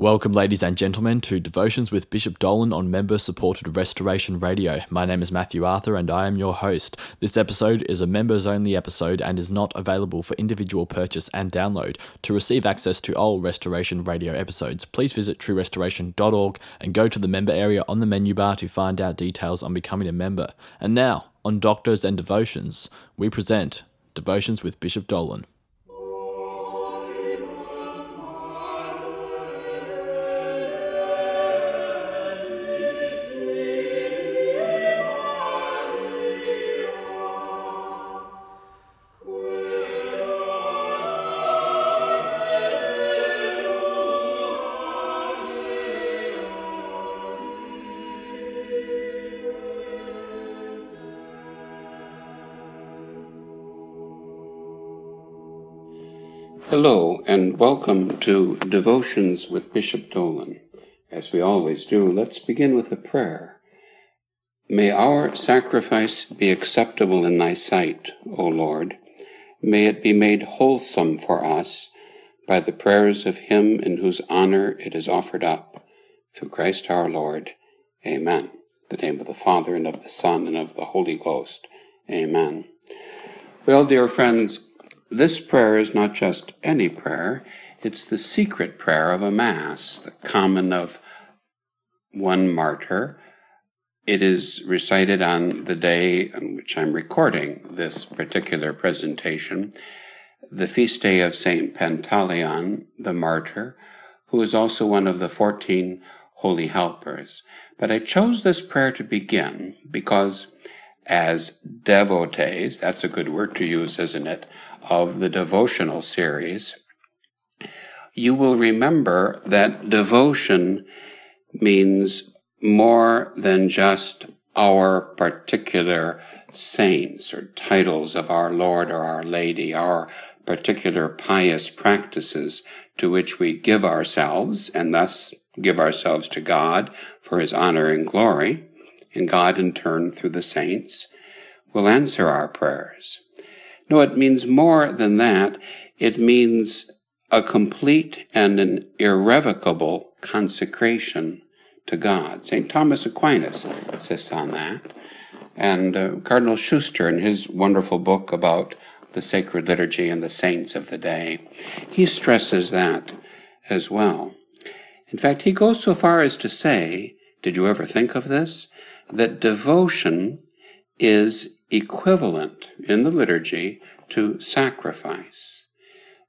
Welcome, ladies and gentlemen, to Devotions with Bishop Dolan on member supported Restoration Radio. My name is Matthew Arthur and I am your host. This episode is a members only episode and is not available for individual purchase and download. To receive access to all Restoration Radio episodes, please visit truerestoration.org and go to the member area on the menu bar to find out details on becoming a member. And now, on Doctors and Devotions, we present Devotions with Bishop Dolan. Hello, and welcome to Devotions with Bishop Dolan. As we always do, let's begin with a prayer. May our sacrifice be acceptable in thy sight, O Lord. May it be made wholesome for us by the prayers of him in whose honor it is offered up. Through Christ our Lord. Amen. In the name of the Father, and of the Son, and of the Holy Ghost. Amen. Well, dear friends, this prayer is not just any prayer, it's the secret prayer of a Mass, the common of one martyr. It is recited on the day on which I'm recording this particular presentation, the feast day of St. Pantaleon, the martyr, who is also one of the 14 holy helpers. But I chose this prayer to begin because as devotees, that's a good word to use, isn't it, of the devotional series, you will remember that devotion means more than just our particular saints or titles of our Lord or our Lady, our particular pious practices to which we give ourselves and thus give ourselves to God for his honor and glory, and God in turn through the saints will answer our prayers. No, it means more than that. It means a complete and an irrevocable consecration to God. St. Thomas Aquinas insists on that. And uh, Cardinal Schuster, in his wonderful book about the sacred liturgy and the saints of the day, he stresses that as well. In fact, he goes so far as to say, did you ever think of this? That devotion is equivalent in the liturgy to sacrifice.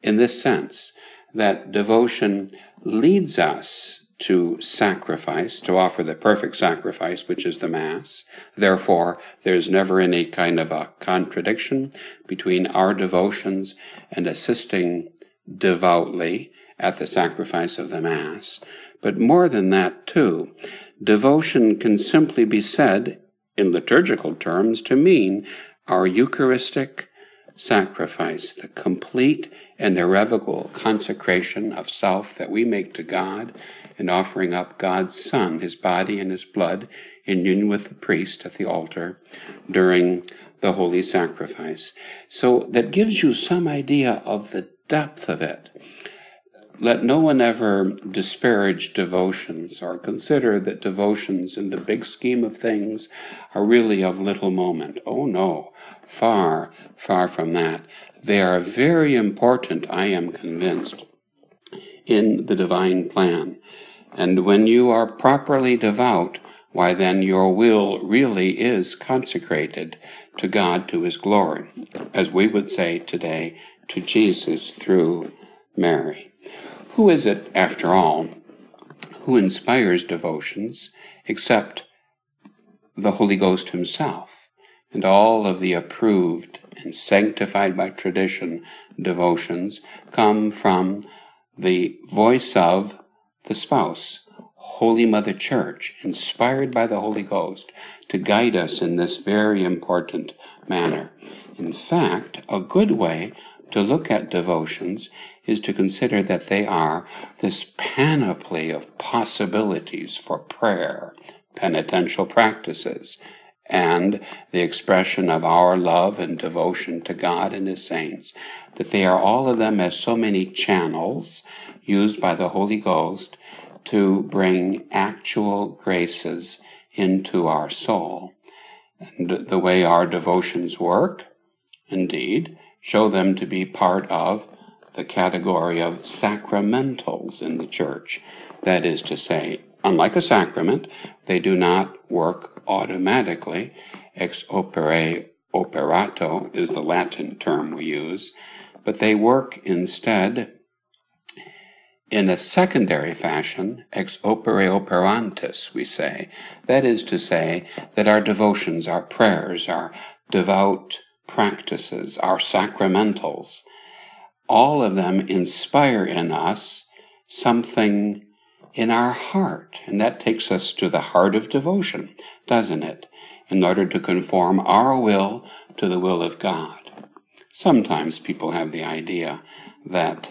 In this sense, that devotion leads us to sacrifice, to offer the perfect sacrifice, which is the Mass. Therefore, there's never any kind of a contradiction between our devotions and assisting devoutly at the sacrifice of the Mass. But more than that, too, devotion can simply be said in liturgical terms to mean our Eucharistic sacrifice, the complete and irrevocable consecration of self that we make to God in offering up God's Son, his body and his blood, in union with the priest at the altar during the holy sacrifice. So that gives you some idea of the depth of it. Let no one ever disparage devotions or consider that devotions in the big scheme of things are really of little moment. Oh no, far, far from that. They are very important, I am convinced, in the divine plan. And when you are properly devout, why then your will really is consecrated to God, to His glory, as we would say today, to Jesus through Mary. Who is it, after all, who inspires devotions except the Holy Ghost Himself and all of the approved and sanctified by tradition devotions come from the voice of the spouse, Holy Mother Church, inspired by the Holy Ghost to guide us in this very important manner. In fact, a good way to look at devotions is to consider that they are this panoply of possibilities for prayer, penitential practices, and the expression of our love and devotion to God and His saints, that they are all of them as so many channels used by the Holy Ghost to bring actual graces into our soul. And the way our devotions work, indeed, show them to be part of the category of sacramentals in the church. That is to say, unlike a sacrament, they do not work automatically. Ex opere operato is the Latin term we use, but they work instead in a secondary fashion, ex opere operantis, we say. That is to say, that our devotions, our prayers, our devout practices, our sacramentals, all of them inspire in us something in our heart. And that takes us to the heart of devotion, doesn't it? In order to conform our will to the will of God. Sometimes people have the idea that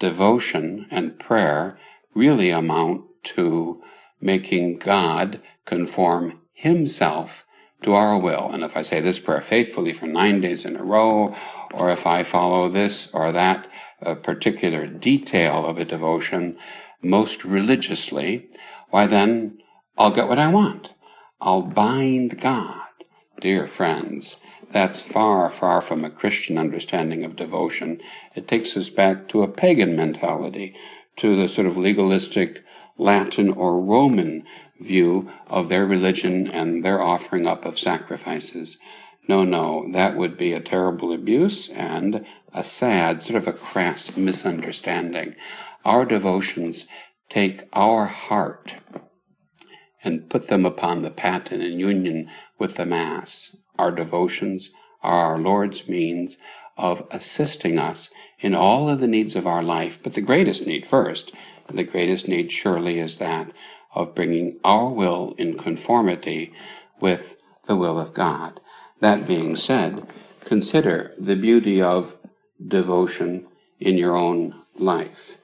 devotion and prayer really amount to making God conform himself to our will. And if I say this prayer faithfully for nine days in a row, or if I follow this or that uh, particular detail of a devotion most religiously, why then I'll get what I want. I'll bind God. Dear friends, that's far, far from a Christian understanding of devotion. It takes us back to a pagan mentality, to the sort of legalistic Latin or Roman view of their religion and their offering up of sacrifices. No, no, that would be a terrible abuse and a sad, sort of a crass misunderstanding. Our devotions take our heart and put them upon the paten in union with the Mass our devotions are our Lord's means of assisting us in all of the needs of our life. But the greatest need first, the greatest need surely is that of bringing our will in conformity with the will of God. That being said, consider the beauty of devotion in your own life.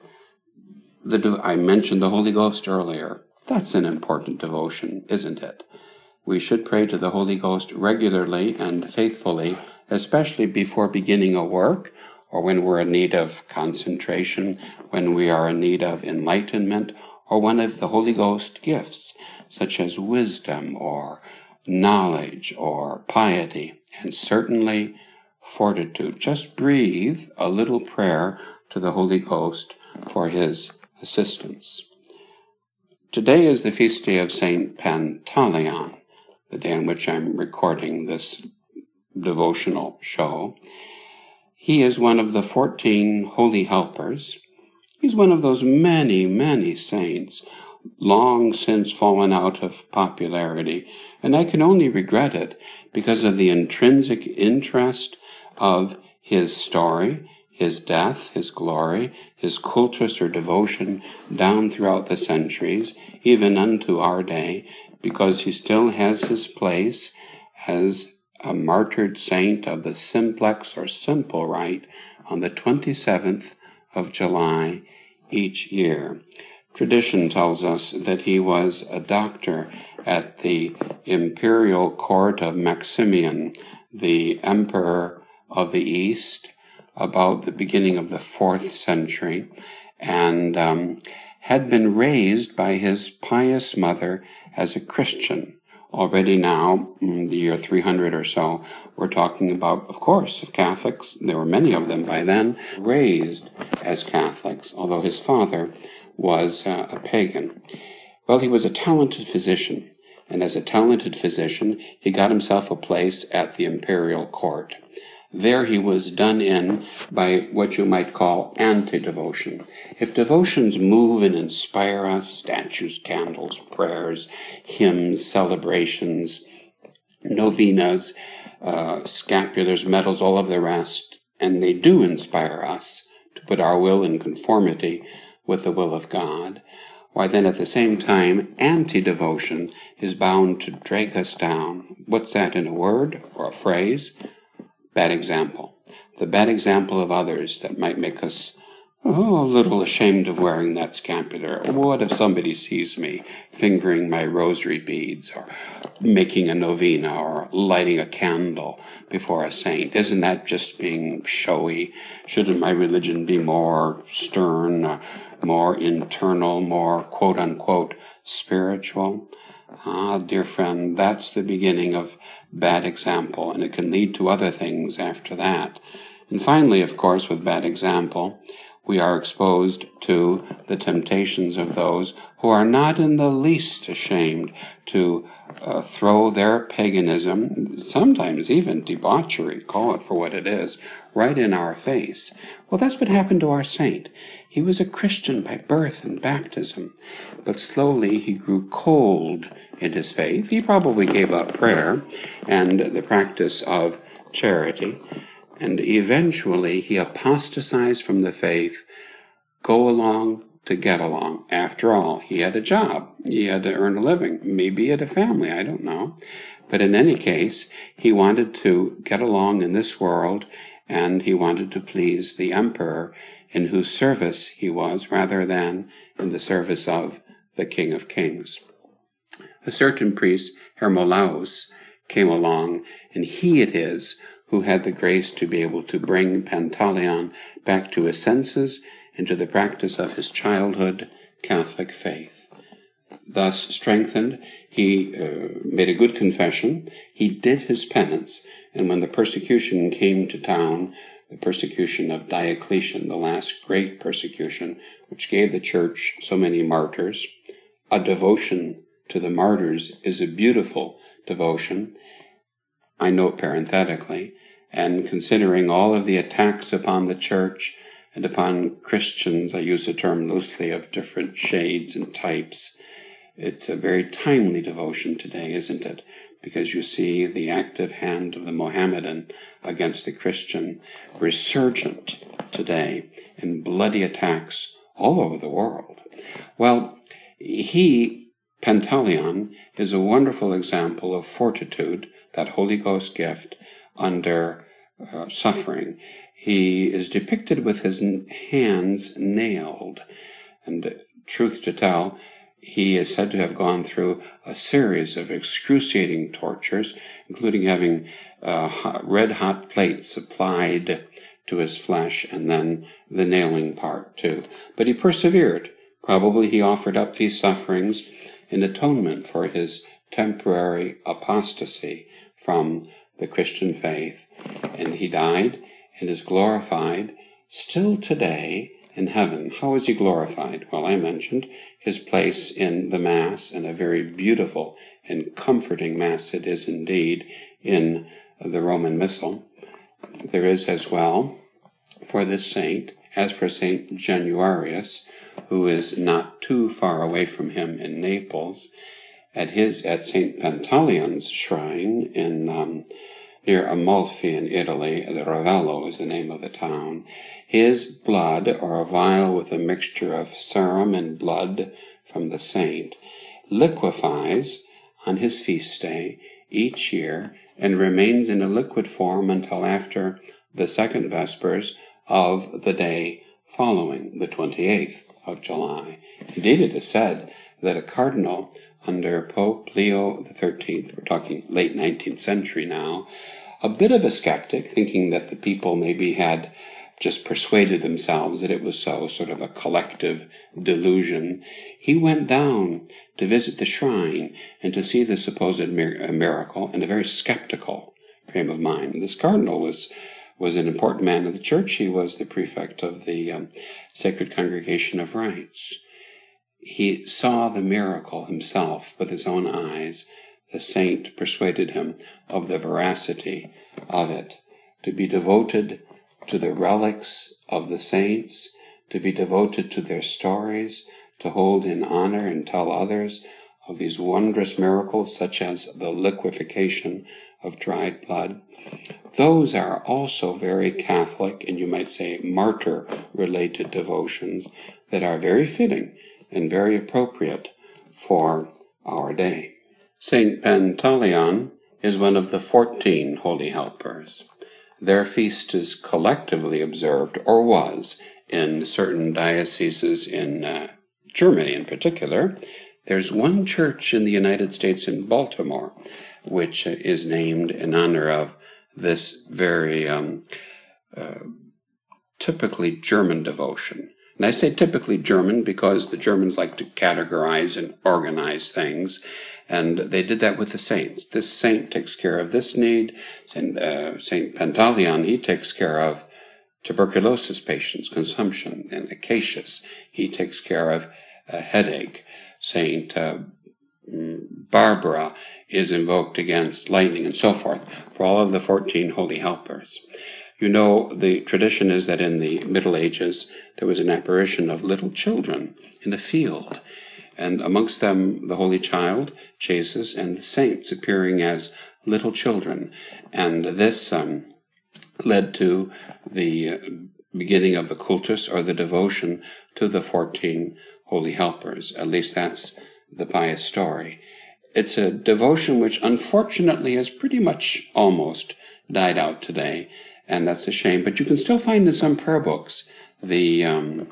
The, I mentioned the Holy Ghost earlier. That's an important devotion, isn't it? we should pray to the Holy Ghost regularly and faithfully, especially before beginning a work or when we're in need of concentration, when we are in need of enlightenment, or one of the Holy Ghost gifts, such as wisdom or knowledge or piety, and certainly fortitude. Just breathe a little prayer to the Holy Ghost for his assistance. Today is the feast day of Saint Pantaleon the day on which I'm recording this devotional show. He is one of the 14 holy helpers. He's one of those many, many saints long since fallen out of popularity, and I can only regret it because of the intrinsic interest of his story, his death, his glory, his cultus or devotion down throughout the centuries, even unto our day, because he still has his place as a martyred saint of the simplex or simple rite on the 27th of July each year. Tradition tells us that he was a doctor at the imperial court of Maximian, the emperor of the East, about the beginning of the fourth century, and um, had been raised by his pious mother as a Christian. Already now, the year 300 or so, we're talking about, of course, of Catholics. There were many of them by then, raised as Catholics, although his father was uh, a pagan. Well, he was a talented physician, and as a talented physician, he got himself a place at the imperial court. There he was done in by what you might call anti-devotion. If devotions move and inspire us, statues, candles, prayers, hymns, celebrations, novenas, uh, scapulars, medals, all of the rest, and they do inspire us to put our will in conformity with the will of God, why then at the same time, anti-devotion is bound to drag us down. What's that in a word or a phrase? bad example. The bad example of others that might make us Oh, a little ashamed of wearing that scapular. What if somebody sees me fingering my rosary beads or making a novena or lighting a candle before a saint? Isn't that just being showy? Shouldn't my religion be more stern, more internal, more quote unquote spiritual? Ah, dear friend, that's the beginning of bad example, and it can lead to other things after that. And finally, of course, with bad example, we are exposed to the temptations of those who are not in the least ashamed to uh, throw their paganism, sometimes even debauchery, call it for what it is, right in our face. Well, that's what happened to our saint. He was a Christian by birth and baptism, but slowly he grew cold in his faith. He probably gave up prayer and the practice of charity and eventually he apostatized from the faith, go along to get along. After all, he had a job. He had to earn a living. Maybe he had a family. I don't know. But in any case, he wanted to get along in this world and he wanted to please the emperor in whose service he was rather than in the service of the King of Kings. A certain priest, Hermolaus, came along and he it is who had the grace to be able to bring Pantaleon back to his senses and to the practice of his childhood Catholic faith. Thus strengthened, he uh, made a good confession, he did his penance, and when the persecution came to town, the persecution of Diocletian, the last great persecution, which gave the church so many martyrs, a devotion to the martyrs is a beautiful devotion, I note parenthetically, and considering all of the attacks upon the church and upon Christians, I use the term loosely of different shades and types, it's a very timely devotion today, isn't it? Because you see the active hand of the Mohammedan against the Christian resurgent today in bloody attacks all over the world. Well, he, Pantaleon, is a wonderful example of fortitude that Holy Ghost gift under uh, suffering. He is depicted with his hands nailed. And truth to tell, he is said to have gone through a series of excruciating tortures, including having uh, red hot plates applied to his flesh and then the nailing part too. But he persevered. Probably he offered up these sufferings in atonement for his temporary apostasy from the Christian faith, and he died and is glorified still today in heaven. How is he glorified? Well, I mentioned his place in the Mass, and a very beautiful and comforting Mass it is indeed in the Roman Missal. There is as well for this saint, as for Saint Januarius, who is not too far away from him in Naples, at his at Saint Pantaleon's shrine in um, near Amalfi in Italy. Ravello is the name of the town. His blood, or a vial with a mixture of serum and blood from the saint, liquefies on his feast day each year and remains in a liquid form until after the second vespers of the day following, the 28th of July. Indeed, it is said that a cardinal under Pope Leo XIII, we're talking late 19th century now, a bit of a skeptic, thinking that the people maybe had just persuaded themselves that it was so, sort of a collective delusion, he went down to visit the shrine and to see the supposed miracle in a very skeptical frame of mind. This cardinal was was an important man of the church. He was the prefect of the um, Sacred Congregation of Rites he saw the miracle himself with his own eyes. The saint persuaded him of the veracity of it. To be devoted to the relics of the saints, to be devoted to their stories, to hold in honor and tell others of these wondrous miracles, such as the liquefaction of dried blood. Those are also very Catholic and you might say martyr related devotions that are very fitting and very appropriate for our day. Saint Pantaleon is one of the fourteen holy helpers. Their feast is collectively observed, or was, in certain dioceses in uh, Germany in particular. There's one church in the United States in Baltimore which is named in honor of this very um, uh, typically German devotion. And I say typically German because the Germans like to categorize and organize things. And they did that with the saints. This saint takes care of this need. Saint, uh, saint Pantaleon, he takes care of tuberculosis patients, consumption, and Acacius, he takes care of a headache. Saint uh, Barbara is invoked against lightning and so forth for all of the 14 holy helpers. You know, the tradition is that in the Middle Ages, there was an apparition of little children in a field, and amongst them the Holy Child, Jesus, and the saints appearing as little children. And this um, led to the uh, beginning of the cultus or the devotion to the 14 holy helpers. At least that's the pious story. It's a devotion which unfortunately has pretty much almost died out today and that's a shame. But you can still find in some prayer books the um,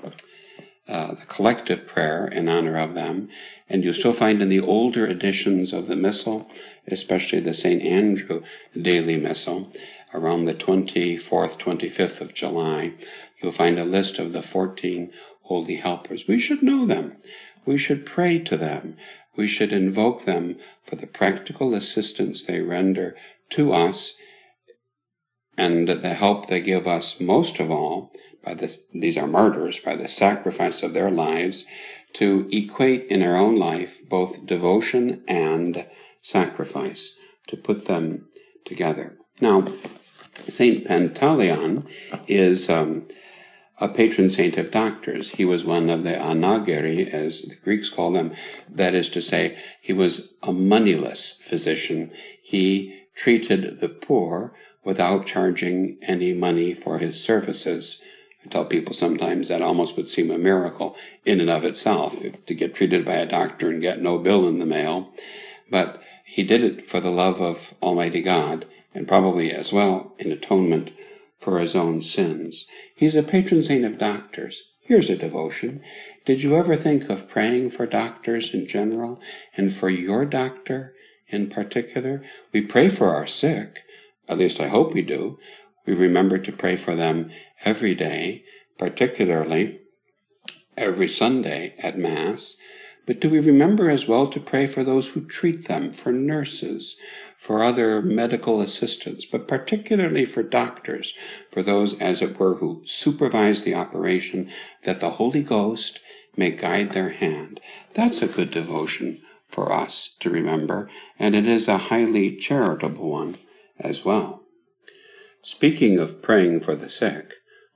uh, the collective prayer in honor of them, and you'll still find in the older editions of the Missal, especially the St. Andrew Daily Missal, around the 24th, 25th of July, you'll find a list of the 14 holy helpers. We should know them. We should pray to them. We should invoke them for the practical assistance they render to us and the help they give us most of all by this, these are martyrs by the sacrifice of their lives to equate in our own life both devotion and sacrifice to put them together now saint pantaleon is um, a patron saint of doctors. He was one of the anargyri, as the Greeks call them. That is to say, he was a moneyless physician. He treated the poor without charging any money for his services. I tell people sometimes that almost would seem a miracle in and of itself to get treated by a doctor and get no bill in the mail. But he did it for the love of Almighty God and probably as well in atonement for his own sins. He's a patron saint of doctors. Here's a devotion. Did you ever think of praying for doctors in general and for your doctor in particular? We pray for our sick, at least I hope we do, we remember to pray for them every day, particularly every Sunday at Mass. But do we remember as well to pray for those who treat them, for nurses, for other medical assistants, but particularly for doctors, for those, as it were, who supervise the operation, that the Holy Ghost may guide their hand? That's a good devotion for us to remember, and it is a highly charitable one as well. Speaking of praying for the sick,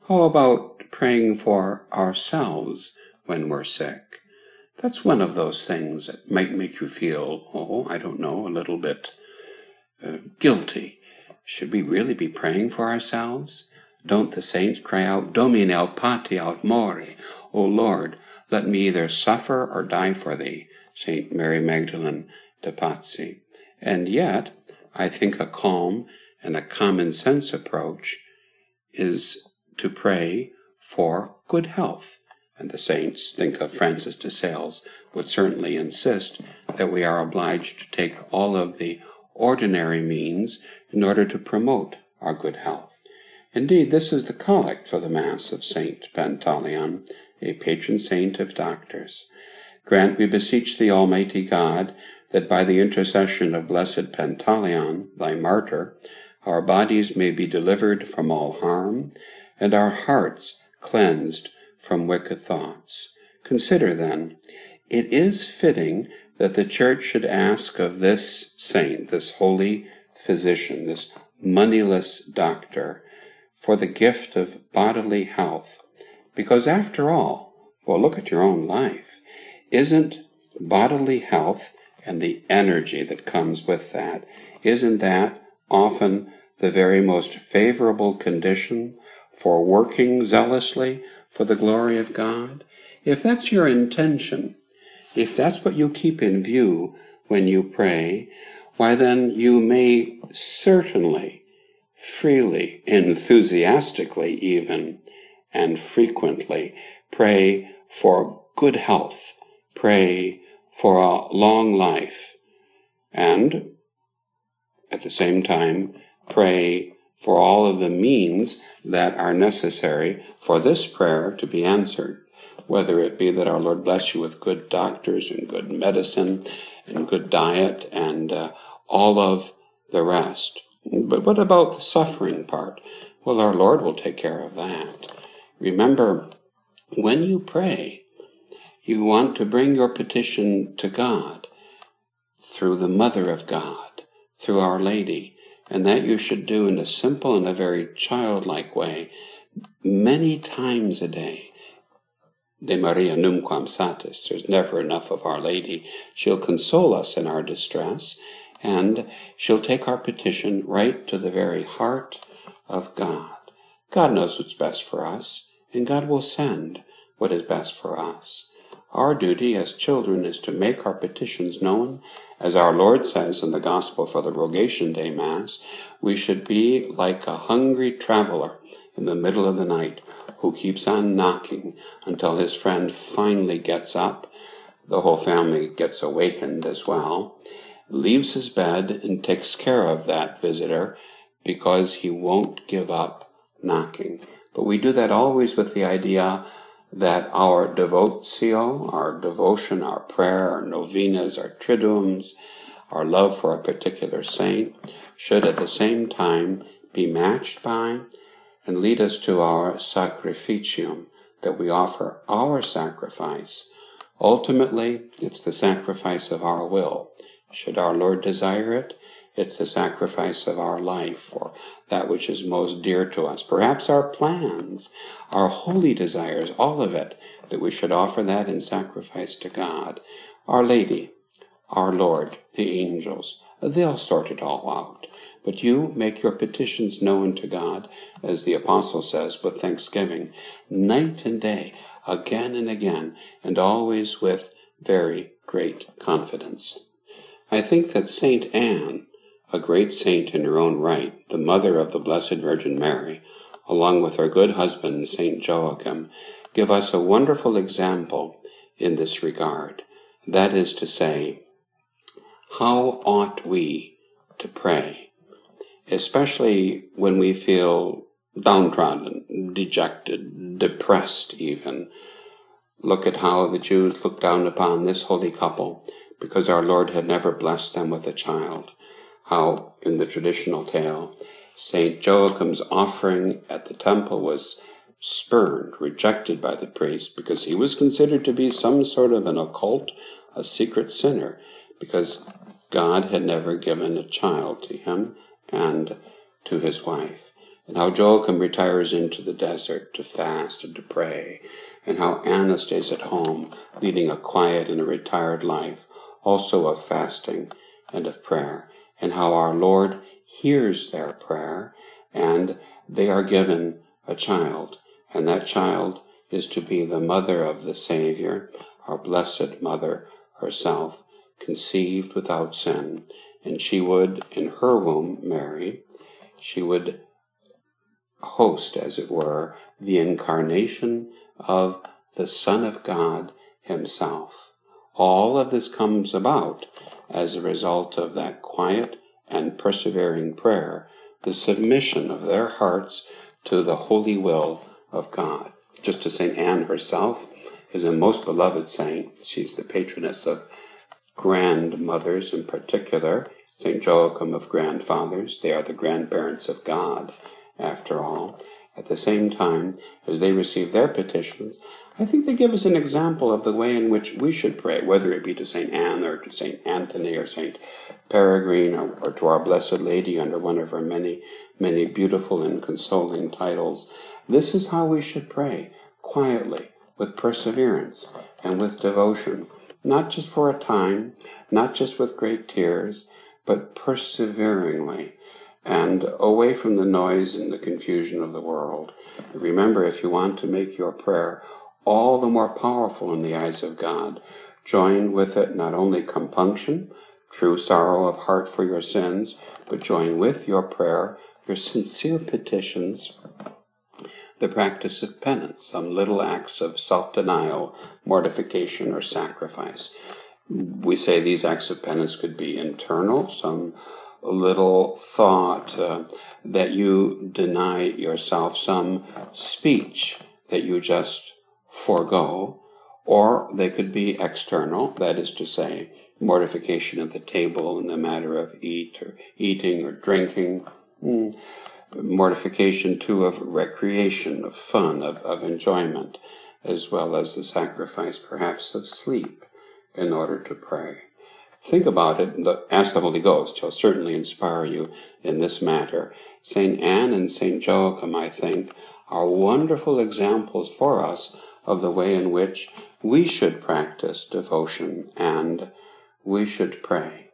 how about praying for ourselves when we're sick? That's one of those things that might make you feel, oh, I don't know, a little bit uh, guilty. Should we really be praying for ourselves? Don't the saints cry out, Domine pati aut mori, O Lord, let me either suffer or die for thee, Saint Mary Magdalene de Pazzi. And yet, I think a calm and a common sense approach is to pray for good health. And the saints, think of Francis de Sales, would certainly insist that we are obliged to take all of the ordinary means in order to promote our good health. Indeed, this is the collect for the Mass of Saint Pantaleon, a patron saint of doctors. Grant, we beseech thee, Almighty God, that by the intercession of blessed Pantaleon, thy martyr, our bodies may be delivered from all harm, and our hearts cleansed from wicked thoughts. Consider then, it is fitting that the church should ask of this saint, this holy physician, this moneyless doctor, for the gift of bodily health. Because after all, well, look at your own life. Isn't bodily health and the energy that comes with that. Isn't that often the very most favorable condition for working zealously for the glory of God? If that's your intention, if that's what you keep in view when you pray, why then you may certainly, freely, enthusiastically even, and frequently. Pray for good health. Pray for a long life. And at the same time, pray for all of the means that are necessary for this prayer to be answered, whether it be that our Lord bless you with good doctors and good medicine and good diet and uh, all of the rest. But what about the suffering part? Well, our Lord will take care of that. Remember, when you pray, you want to bring your petition to God through the Mother of God, through Our Lady, and that you should do in a simple and a very childlike way many times a day. De Maria numquam satis. There's never enough of Our Lady. She'll console us in our distress, and she'll take our petition right to the very heart of God. God knows what's best for us, and God will send what is best for us. Our duty as children is to make our petitions known. As our Lord says in the Gospel for the Rogation Day Mass, we should be like a hungry traveler in the middle of the night who keeps on knocking until his friend finally gets up. The whole family gets awakened as well, leaves his bed and takes care of that visitor because he won't give up knocking. But we do that always with the idea that our devotio, our devotion, our prayer, our novenas, our triduums, our love for a particular saint should at the same time be matched by and lead us to our sacrificium, that we offer our sacrifice. Ultimately, it's the sacrifice of our will. Should our Lord desire it, it's the sacrifice of our life or that which is most dear to us. Perhaps our plans, our holy desires, all of it, that we should offer that in sacrifice to God. Our Lady, our Lord, the angels, they'll sort it all out. But you make your petitions known to God, as the Apostle says, with thanksgiving, night and day, again and again, and always with very great confidence. I think that Saint Anne a great saint in her own right, the mother of the Blessed Virgin Mary, along with her good husband, Saint Joachim, give us a wonderful example in this regard. That is to say, how ought we to pray, especially when we feel downtrodden, dejected, depressed even. Look at how the Jews looked down upon this holy couple because our Lord had never blessed them with a child how in the traditional tale, St. Joachim's offering at the temple was spurned, rejected by the priest, because he was considered to be some sort of an occult, a secret sinner, because God had never given a child to him and to his wife. And how Joachim retires into the desert to fast and to pray, and how Anna stays at home, leading a quiet and a retired life, also of fasting and of prayer and how our Lord hears their prayer and they are given a child. And that child is to be the mother of the Savior, our blessed mother herself, conceived without sin. And she would, in her womb, Mary, she would host, as it were, the incarnation of the Son of God Himself. All of this comes about as a result of that quiet and persevering prayer, the submission of their hearts to the holy will of God. Just as St. Anne herself is a most beloved saint, she's the patroness of grandmothers in particular, St. Joachim of grandfathers. They are the grandparents of God, after all. At the same time, as they receive their petitions, I think they give us an example of the way in which we should pray, whether it be to St. Anne or to St. Anthony or St. Peregrine or, or, to our Blessed Lady under one of her many, many beautiful and consoling titles. This is how we should pray, quietly, with perseverance, and with devotion, not just for a time, not just with great tears, but perseveringly, and away from the noise and the confusion of the world. Remember, if you want to make your prayer all the more powerful in the eyes of God. Join with it not only compunction, true sorrow of heart for your sins, but join with your prayer your sincere petitions the practice of penance, some little acts of self denial, mortification, or sacrifice. We say these acts of penance could be internal, some little thought uh, that you deny yourself, some speech that you just forego, or they could be external, that is to say, mortification at the table in the matter of eat or eating or drinking. Mm. Mortification too of recreation, of fun, of, of enjoyment, as well as the sacrifice perhaps of sleep in order to pray. Think about it, and ask the Holy Ghost. He'll certainly inspire you in this matter. St. Anne and St. Joachim, I think, are wonderful examples for us of the way in which we should practice devotion and we should pray.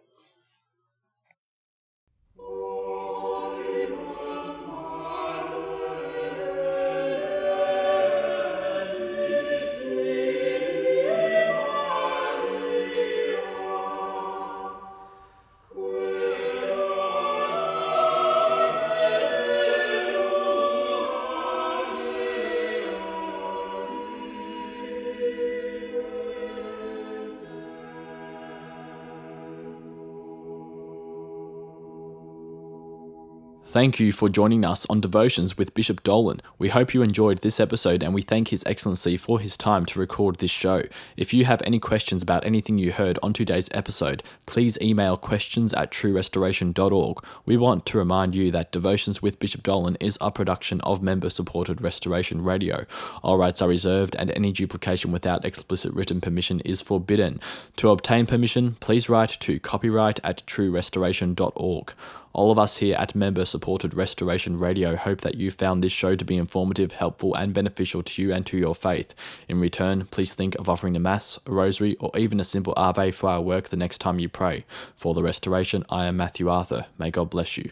Thank you for joining us on Devotions with Bishop Dolan. We hope you enjoyed this episode and we thank His Excellency for his time to record this show. If you have any questions about anything you heard on today's episode, please email questions at truerestoration.org. We want to remind you that Devotions with Bishop Dolan is a production of member supported Restoration Radio. All rights are reserved and any duplication without explicit written permission is forbidden. To obtain permission, please write to copyright at truerestoration.org. All of us here at member supported Restoration Radio hope that you found this show to be informative, helpful, and beneficial to you and to your faith. In return, please think of offering a Mass, a Rosary, or even a simple Ave for our work the next time you pray. For the Restoration, I am Matthew Arthur. May God bless you.